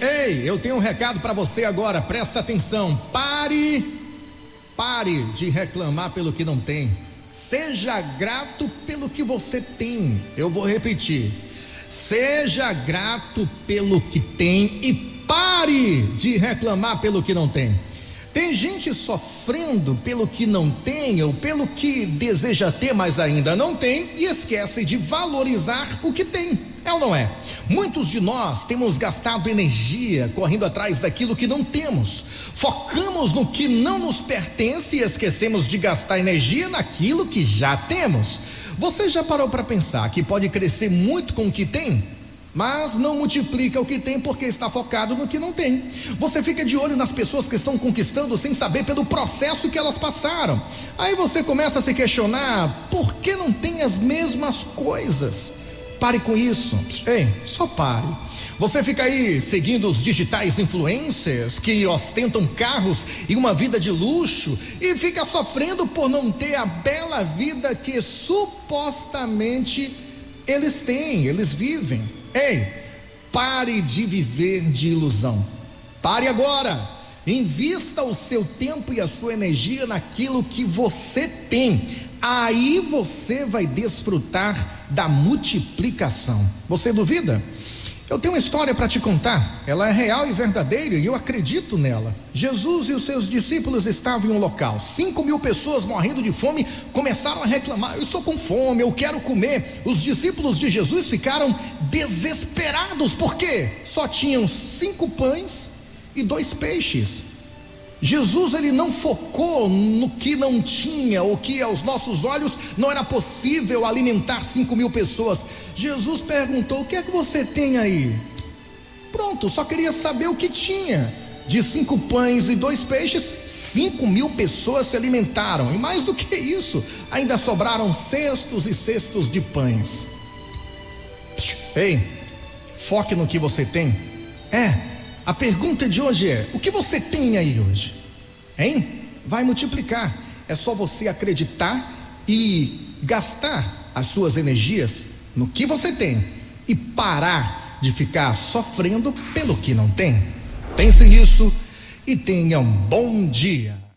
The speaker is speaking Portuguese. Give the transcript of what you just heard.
Ei, eu tenho um recado para você agora, presta atenção. Pare, pare de reclamar pelo que não tem. Seja grato pelo que você tem. Eu vou repetir. Seja grato pelo que tem e pare de reclamar pelo que não tem. Tem gente sofrendo pelo que não tem ou pelo que deseja ter, mas ainda não tem e esquece de valorizar o que tem. É ou não é? Muitos de nós temos gastado energia correndo atrás daquilo que não temos. Focamos no que não nos pertence e esquecemos de gastar energia naquilo que já temos. Você já parou para pensar que pode crescer muito com o que tem? mas não multiplica o que tem porque está focado no que não tem. Você fica de olho nas pessoas que estão conquistando sem saber pelo processo que elas passaram. Aí você começa a se questionar por que não tem as mesmas coisas. Pare com isso. Ei, só pare. Você fica aí seguindo os digitais influencers que ostentam carros e uma vida de luxo e fica sofrendo por não ter a bela vida que supostamente eles têm, eles vivem. Ei, pare de viver de ilusão. Pare agora. Invista o seu tempo e a sua energia naquilo que você tem. Aí você vai desfrutar da multiplicação. Você duvida? Eu tenho uma história para te contar. Ela é real e verdadeira e eu acredito nela. Jesus e os seus discípulos estavam em um local. Cinco mil pessoas morrendo de fome começaram a reclamar: Eu estou com fome, eu quero comer. Os discípulos de Jesus ficaram desesperados porque só tinham cinco pães e dois peixes. Jesus ele não focou no que não tinha, ou que aos nossos olhos não era possível alimentar cinco mil pessoas. Jesus perguntou: O que é que você tem aí? Pronto, só queria saber o que tinha. De cinco pães e dois peixes, cinco mil pessoas se alimentaram. E mais do que isso, ainda sobraram cestos e cestos de pães. Ei, foque no que você tem. É, pergunta de hoje é: o que você tem aí hoje? Hein? Vai multiplicar. É só você acreditar e gastar as suas energias no que você tem e parar de ficar sofrendo pelo que não tem. Pense nisso e tenha um bom dia.